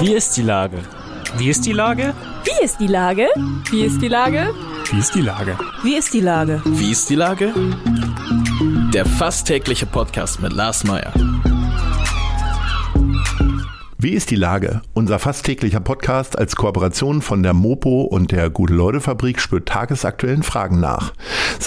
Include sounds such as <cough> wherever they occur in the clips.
Wie ist die Lage? Wie ist die Lage? Wie ist die Lage? Wie ist die Lage? Wie ist die Lage? Wie ist die Lage? Wie ist die Lage? Der fast tägliche Podcast mit Lars Meyer. Wie ist die Lage? Unser fast täglicher Podcast als Kooperation von der Mopo und der Gute-Leute-Fabrik spürt tagesaktuellen Fragen nach.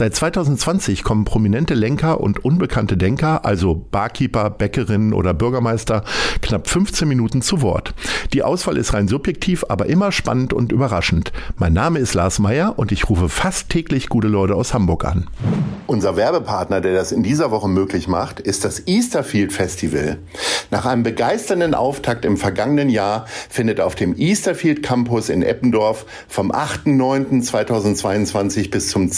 Seit 2020 kommen prominente Lenker und unbekannte Denker, also Barkeeper, Bäckerinnen oder Bürgermeister, knapp 15 Minuten zu Wort. Die Auswahl ist rein subjektiv, aber immer spannend und überraschend. Mein Name ist Lars Meyer und ich rufe fast täglich gute Leute aus Hamburg an. Unser Werbepartner, der das in dieser Woche möglich macht, ist das Easterfield Festival. Nach einem begeisternden Auftakt im vergangenen Jahr findet auf dem Easterfield Campus in Eppendorf vom 8.9.2022 bis zum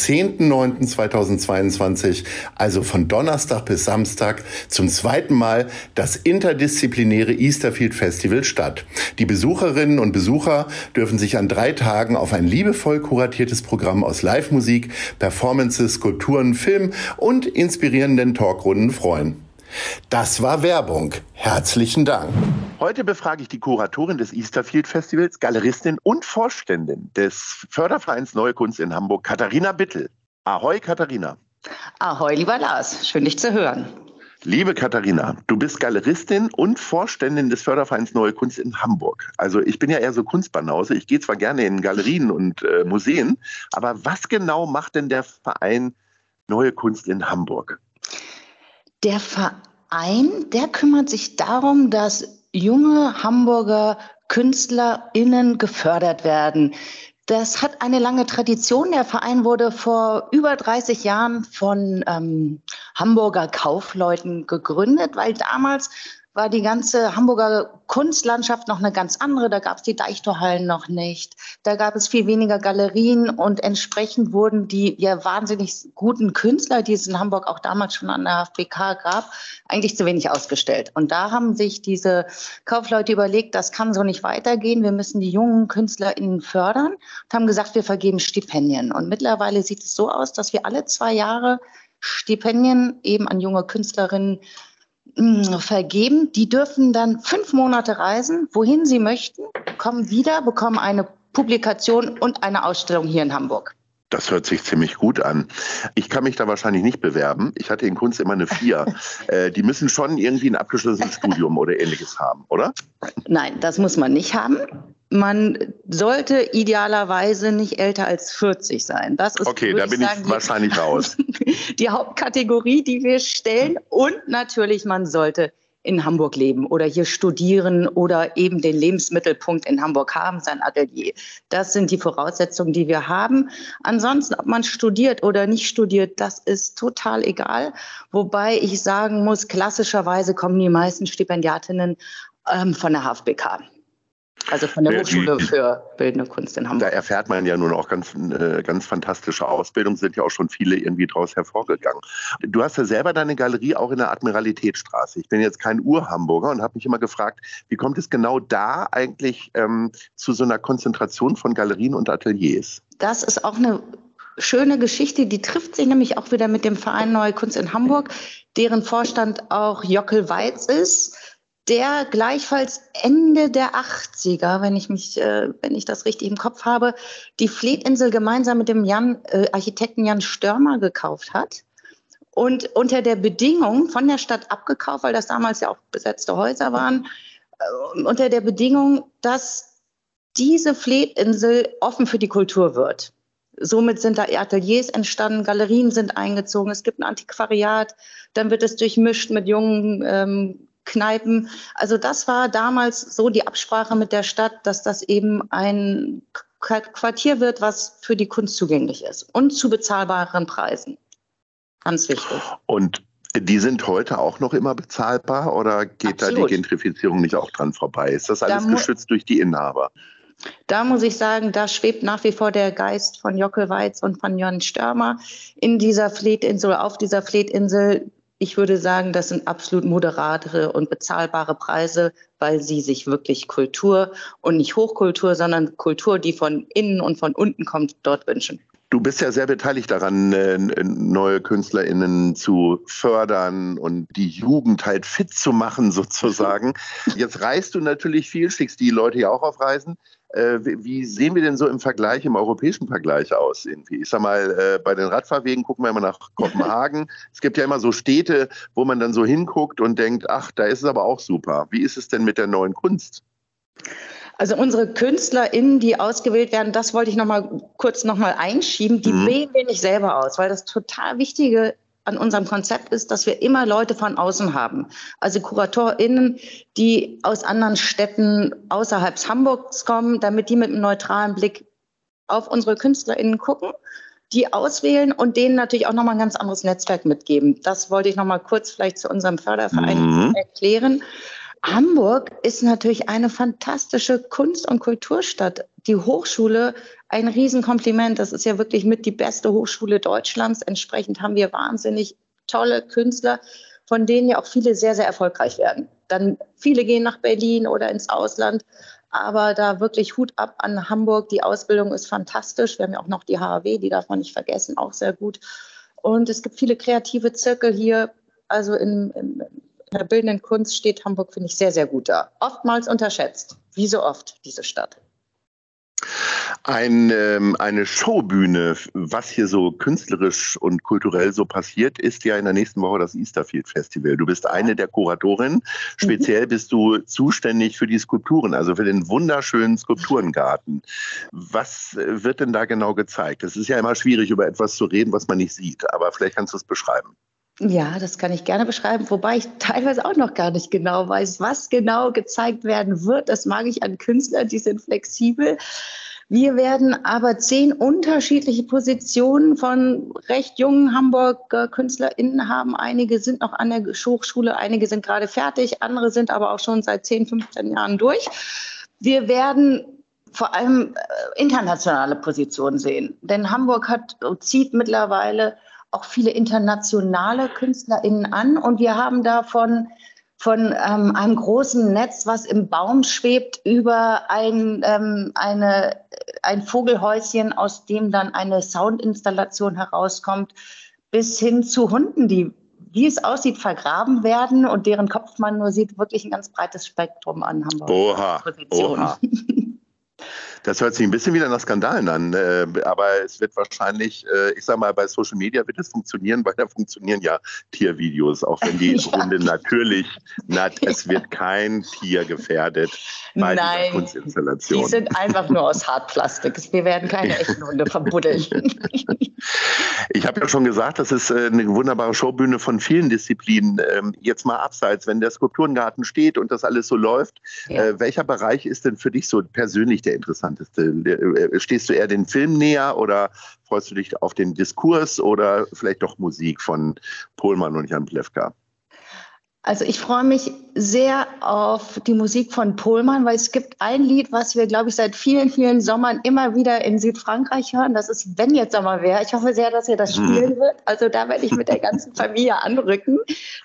10.9.2022, also von Donnerstag bis Samstag, zum zweiten Mal das interdisziplinäre Easterfield Festival statt. Die Besucherinnen und Besucher dürfen sich an drei Tagen auf ein liebevoll kuratiertes Programm aus Live-Musik, Performances, Skulpturen, Film und inspirierenden Talkrunden freuen. Das war Werbung. Herzlichen Dank. Heute befrage ich die Kuratorin des Easterfield Festivals, Galeristin und Vorständin des Fördervereins Neue Kunst in Hamburg, Katharina Bittel. Ahoi, Katharina. Ahoi, lieber Lars. Schön, dich zu hören. Liebe Katharina, du bist Galeristin und Vorständin des Fördervereins Neue Kunst in Hamburg. Also ich bin ja eher so Kunstbanause. Ich gehe zwar gerne in Galerien und äh, Museen, aber was genau macht denn der Verein Neue Kunst in Hamburg? Der Verein, der kümmert sich darum, dass junge Hamburger KünstlerInnen gefördert werden. Das hat eine lange Tradition. Der Verein wurde vor über 30 Jahren von ähm, Hamburger Kaufleuten gegründet, weil damals war die ganze Hamburger Kunstlandschaft noch eine ganz andere. Da gab es die Deichtorhallen noch nicht. Da gab es viel weniger Galerien und entsprechend wurden die ja wahnsinnig guten Künstler, die es in Hamburg auch damals schon an der HFBK gab, eigentlich zu wenig ausgestellt. Und da haben sich diese Kaufleute überlegt, das kann so nicht weitergehen. Wir müssen die jungen KünstlerInnen fördern und haben gesagt, wir vergeben Stipendien. Und mittlerweile sieht es so aus, dass wir alle zwei Jahre Stipendien eben an junge Künstlerinnen vergeben. Die dürfen dann fünf Monate reisen, wohin sie möchten, kommen wieder, bekommen eine Publikation und eine Ausstellung hier in Hamburg. Das hört sich ziemlich gut an. Ich kann mich da wahrscheinlich nicht bewerben. Ich hatte in Kunst immer eine Vier. <laughs> äh, die müssen schon irgendwie ein abgeschlossenes Studium oder ähnliches haben, oder? Nein, das muss man nicht haben. Man sollte idealerweise nicht älter als 40 sein. Das ist, okay, da bin ich, sagen, ich wahrscheinlich raus. <laughs> Die Hauptkategorie, die wir stellen. Und natürlich, man sollte in Hamburg leben oder hier studieren oder eben den Lebensmittelpunkt in Hamburg haben, sein Atelier. Das sind die Voraussetzungen, die wir haben. Ansonsten, ob man studiert oder nicht studiert, das ist total egal. Wobei ich sagen muss, klassischerweise kommen die meisten Stipendiatinnen ähm, von der HFBK. Also von der Hochschule für Bildende Kunst in Hamburg. Da erfährt man ja nun auch ganz, äh, ganz fantastische Ausbildung, sind ja auch schon viele irgendwie daraus hervorgegangen. Du hast ja selber deine Galerie auch in der Admiralitätsstraße. Ich bin jetzt kein Ur-Hamburger und habe mich immer gefragt, wie kommt es genau da eigentlich ähm, zu so einer Konzentration von Galerien und Ateliers? Das ist auch eine schöne Geschichte, die trifft sich nämlich auch wieder mit dem Verein Neue Kunst in Hamburg, deren Vorstand auch Jockel Weiz ist der gleichfalls Ende der 80er, wenn ich mich, äh, wenn ich das richtig im Kopf habe, die Fleetinsel gemeinsam mit dem Jan, äh, Architekten Jan Störmer gekauft hat. Und unter der Bedingung von der Stadt abgekauft, weil das damals ja auch besetzte Häuser waren, äh, unter der Bedingung, dass diese Fleetinsel offen für die Kultur wird. Somit sind da Ateliers entstanden, Galerien sind eingezogen, es gibt ein Antiquariat, dann wird es durchmischt mit jungen ähm, Kneipen. Also das war damals so die Absprache mit der Stadt, dass das eben ein Quartier wird, was für die Kunst zugänglich ist und zu bezahlbaren Preisen. Ganz wichtig. Und die sind heute auch noch immer bezahlbar oder geht Absolut. da die Gentrifizierung nicht auch dran vorbei? Ist das alles da geschützt durch die Inhaber? Da muss ich sagen, da schwebt nach wie vor der Geist von Jockel Weiz und von Jörn Störmer in dieser Fleetinsel, auf dieser Fleetinsel ich würde sagen, das sind absolut moderate und bezahlbare Preise, weil sie sich wirklich Kultur und nicht Hochkultur, sondern Kultur, die von innen und von unten kommt, dort wünschen. Du bist ja sehr beteiligt daran, äh, neue KünstlerInnen zu fördern und die Jugend halt fit zu machen, <laughs> sozusagen. Jetzt reist du natürlich viel, schickst die Leute ja auch auf Reisen. Äh, wie sehen wir denn so im Vergleich, im europäischen Vergleich aus irgendwie? Ich sag mal, äh, bei den Radfahrwegen gucken wir immer nach Kopenhagen. <laughs> es gibt ja immer so Städte, wo man dann so hinguckt und denkt, ach, da ist es aber auch super. Wie ist es denn mit der neuen Kunst? Also unsere KünstlerInnen, die ausgewählt werden, das wollte ich noch mal kurz noch mal einschieben, die mhm. wählen wir nicht selber aus, weil das total Wichtige an unserem Konzept ist, dass wir immer Leute von außen haben. Also KuratorInnen, die aus anderen Städten außerhalb Hamburgs kommen, damit die mit einem neutralen Blick auf unsere KünstlerInnen gucken, die auswählen und denen natürlich auch nochmal ein ganz anderes Netzwerk mitgeben. Das wollte ich nochmal kurz vielleicht zu unserem Förderverein mhm. erklären. Hamburg ist natürlich eine fantastische Kunst- und Kulturstadt. Die Hochschule, ein Riesenkompliment. Das ist ja wirklich mit die beste Hochschule Deutschlands. Entsprechend haben wir wahnsinnig tolle Künstler, von denen ja auch viele sehr, sehr erfolgreich werden. Dann viele gehen nach Berlin oder ins Ausland. Aber da wirklich Hut ab an Hamburg. Die Ausbildung ist fantastisch. Wir haben ja auch noch die HAW, die darf man nicht vergessen, auch sehr gut. Und es gibt viele kreative Zirkel hier. Also in, in der bildenden Kunst steht Hamburg, finde ich, sehr, sehr gut da. Oftmals unterschätzt, wie so oft, diese Stadt. Ein, ähm, eine Showbühne, was hier so künstlerisch und kulturell so passiert, ist ja in der nächsten Woche das Easterfield Festival. Du bist eine der Kuratorinnen. Speziell bist du zuständig für die Skulpturen, also für den wunderschönen Skulpturengarten. Was äh, wird denn da genau gezeigt? Es ist ja immer schwierig, über etwas zu reden, was man nicht sieht, aber vielleicht kannst du es beschreiben. Ja, das kann ich gerne beschreiben, wobei ich teilweise auch noch gar nicht genau weiß, was genau gezeigt werden wird. Das mag ich an Künstlern, die sind flexibel. Wir werden aber zehn unterschiedliche Positionen von recht jungen Hamburger KünstlerInnen haben. Einige sind noch an der Hochschule, einige sind gerade fertig, andere sind aber auch schon seit 10, 15 Jahren durch. Wir werden vor allem äh, internationale Positionen sehen, denn Hamburg hat, zieht mittlerweile auch viele internationale KünstlerInnen an und wir haben davon von ähm, einem großen Netz, was im Baum schwebt, über ein, ähm, eine, ein Vogelhäuschen, aus dem dann eine Soundinstallation herauskommt, bis hin zu Hunden, die, wie es aussieht, vergraben werden und deren Kopf man nur sieht, wirklich ein ganz breites Spektrum an Hamburg. Oha, oha. <laughs> Das hört sich ein bisschen wieder nach Skandalen an, äh, aber es wird wahrscheinlich, äh, ich sag mal, bei Social Media wird es funktionieren, weil da funktionieren ja Tiervideos, auch wenn die <laughs> ja. Hunde natürlich, na, es wird kein Tier gefährdet bei Nein, dieser Kunstinstallation. Die sind einfach nur aus Hartplastik. Wir werden keine echten Hunde verbuddeln. <laughs> Ich habe ja schon gesagt, das ist äh, eine wunderbare Showbühne von vielen Disziplinen. Ähm, jetzt mal abseits, wenn der Skulpturengarten steht und das alles so läuft, ja. Äh, welcher Bereich ist denn für dich so persönlich der interessanteste? Äh, stehst du eher den Film näher oder freust du dich auf den Diskurs oder vielleicht doch Musik von Pohlmann und Jan Plewka? Also ich freue mich sehr auf die Musik von Pohlmann, weil es gibt ein Lied, was wir, glaube ich, seit vielen, vielen Sommern immer wieder in Südfrankreich hören. Das ist Wenn jetzt Sommer wäre. Ich hoffe sehr, dass er das mhm. spielen wird. Also da werde ich mit der ganzen <laughs> Familie anrücken.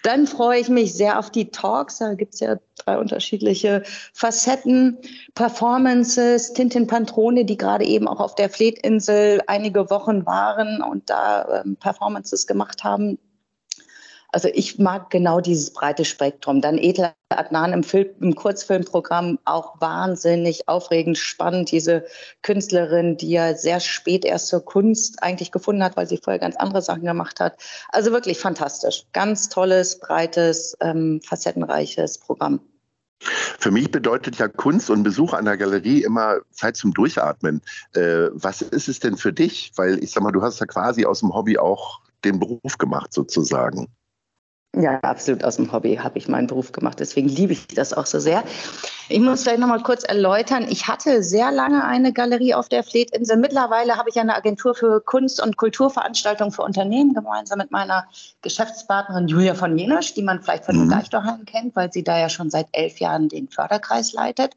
Dann freue ich mich sehr auf die Talks. Da gibt es ja drei unterschiedliche Facetten, Performances, Tintin Pantrone, die gerade eben auch auf der Fletinsel einige Wochen waren und da ähm, Performances gemacht haben also ich mag genau dieses breite Spektrum. Dann Edler Adnan im, Film, im Kurzfilmprogramm auch wahnsinnig aufregend, spannend. Diese Künstlerin, die ja sehr spät erst zur Kunst eigentlich gefunden hat, weil sie vorher ganz andere Sachen gemacht hat. Also wirklich fantastisch. Ganz tolles, breites, ähm, facettenreiches Programm. Für mich bedeutet ja Kunst und Besuch einer Galerie immer Zeit zum Durchatmen. Äh, was ist es denn für dich? Weil ich sag mal, du hast ja quasi aus dem Hobby auch den Beruf gemacht sozusagen. Ja, absolut aus dem Hobby habe ich meinen Beruf gemacht. Deswegen liebe ich das auch so sehr. Ich muss vielleicht noch mal kurz erläutern. Ich hatte sehr lange eine Galerie auf der Fletinsel. Mittlerweile habe ich eine Agentur für Kunst- und Kulturveranstaltungen für Unternehmen gemeinsam mit meiner Geschäftspartnerin Julia von Jenisch, die man vielleicht von mhm. Deichtorheim kennt, weil sie da ja schon seit elf Jahren den Förderkreis leitet.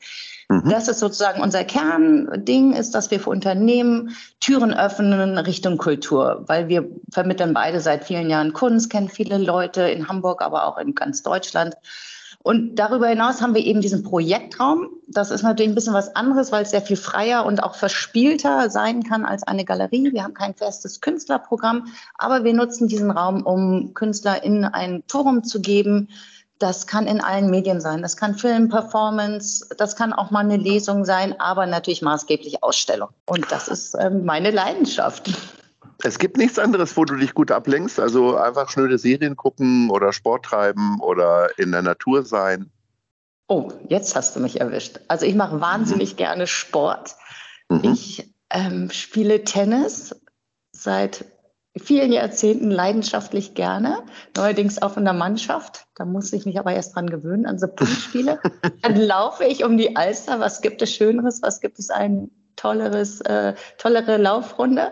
Mhm. Das ist sozusagen unser Kernding, ist, dass wir für Unternehmen Türen öffnen Richtung Kultur, weil wir vermitteln beide seit vielen Jahren Kunst, kennen viele Leute in Hamburg, aber auch in ganz Deutschland. Und darüber hinaus haben wir eben diesen Projektraum. Das ist natürlich ein bisschen was anderes, weil es sehr viel freier und auch verspielter sein kann als eine Galerie. Wir haben kein festes Künstlerprogramm, aber wir nutzen diesen Raum, um KünstlerInnen ein Forum zu geben. Das kann in allen Medien sein. Das kann Film, Performance, das kann auch mal eine Lesung sein, aber natürlich maßgeblich Ausstellung. Und das ist ähm, meine Leidenschaft. Es gibt nichts anderes, wo du dich gut ablenkst. Also einfach schnöde Serien gucken oder Sport treiben oder in der Natur sein. Oh, jetzt hast du mich erwischt. Also ich mache wahnsinnig mhm. gerne Sport. Mhm. Ich ähm, spiele Tennis seit vielen Jahrzehnten leidenschaftlich gerne, neuerdings auch in der Mannschaft. Da muss ich mich aber erst dran gewöhnen, an so Punktspiele. <laughs> Dann laufe ich um die Alster. Was gibt es Schöneres? Was gibt es ein tolleres, äh, tollere Laufrunde?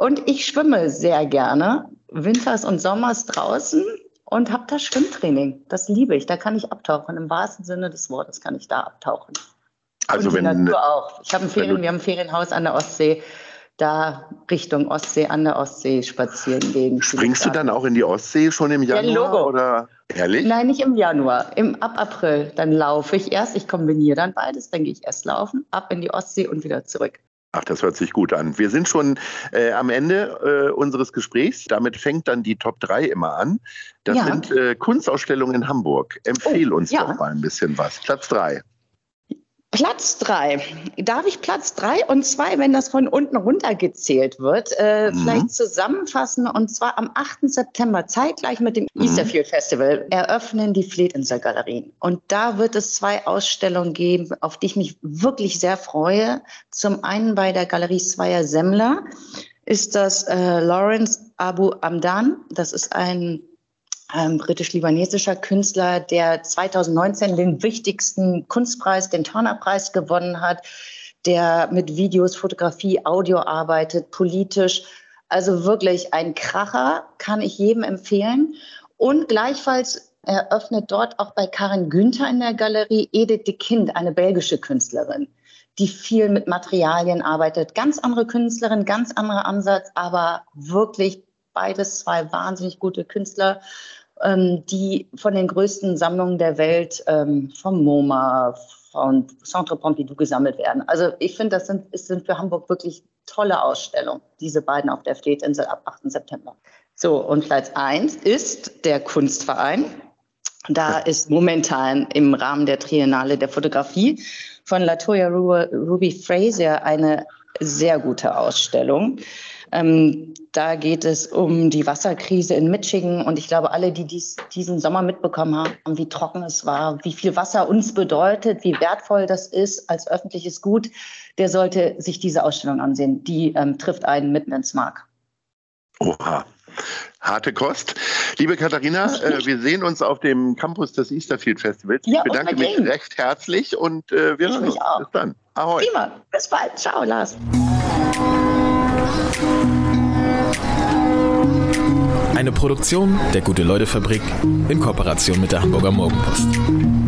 Und ich schwimme sehr gerne, winters und sommers draußen und habe da Schwimmtraining. Das liebe ich. Da kann ich abtauchen. Im wahrsten Sinne des Wortes kann ich da abtauchen. Also und wenn Natur auch. Ich habe ein Ferien, wir haben ein Ferienhaus an der Ostsee. Da Richtung Ostsee, an der Ostsee spazieren gehen. Springst du dann auch in die Ostsee schon im Januar? Ja, Logo. Oder ehrlich? Nein, nicht im Januar. Im, ab April. Dann laufe ich erst. Ich kombiniere dann beides. Dann gehe ich erst laufen, ab in die Ostsee und wieder zurück. Ach, das hört sich gut an. Wir sind schon äh, am Ende äh, unseres Gesprächs. Damit fängt dann die Top 3 immer an. Das ja. sind äh, Kunstausstellungen in Hamburg. Empfehl oh, uns ja. doch mal ein bisschen was. Platz 3. Platz drei. Darf ich Platz drei und zwei, wenn das von unten runter gezählt wird, äh, mhm. vielleicht zusammenfassen? Und zwar am 8. September, zeitgleich mit dem mhm. Easterfield Festival, eröffnen die Fleetinsel Galerien. Und da wird es zwei Ausstellungen geben, auf die ich mich wirklich sehr freue. Zum einen bei der Galerie Zweier Semmler ist das äh, Lawrence Abu Amdan. Das ist ein ähm, britisch-libanesischer Künstler, der 2019 den wichtigsten Kunstpreis, den Turner-Preis gewonnen hat, der mit Videos, Fotografie, Audio arbeitet, politisch. Also wirklich ein Kracher, kann ich jedem empfehlen. Und gleichfalls eröffnet dort auch bei Karin Günther in der Galerie Edith de Kind, eine belgische Künstlerin, die viel mit Materialien arbeitet. Ganz andere Künstlerin, ganz anderer Ansatz, aber wirklich beides zwei wahnsinnig gute Künstler die von den größten Sammlungen der Welt, ähm, vom MoMA, von Centre Pompidou gesammelt werden. Also ich finde, das sind, sind für Hamburg wirklich tolle Ausstellungen, diese beiden auf der Fleetinsel ab 8. September. So, und Platz 1 ist der Kunstverein. Da ist momentan im Rahmen der Triennale der Fotografie von Latoya Ruby Fraser eine sehr gute Ausstellung. Ähm, da geht es um die Wasserkrise in Michigan. Und ich glaube, alle, die dies, diesen Sommer mitbekommen haben, wie trocken es war, wie viel Wasser uns bedeutet, wie wertvoll das ist als öffentliches Gut, der sollte sich diese Ausstellung ansehen. Die ähm, trifft einen mitten ins Mark. Oha. Harte Kost. Liebe Katharina, äh, <laughs> wir sehen uns auf dem Campus des Easterfield Festivals. Ja, ich bedanke mich recht herzlich und äh, wir sehen uns. Bis dann. Ahoi. Prima. Bis bald. Ciao, Lars. Eine Produktion der Gute-Leute-Fabrik in Kooperation mit der Hamburger Morgenpost.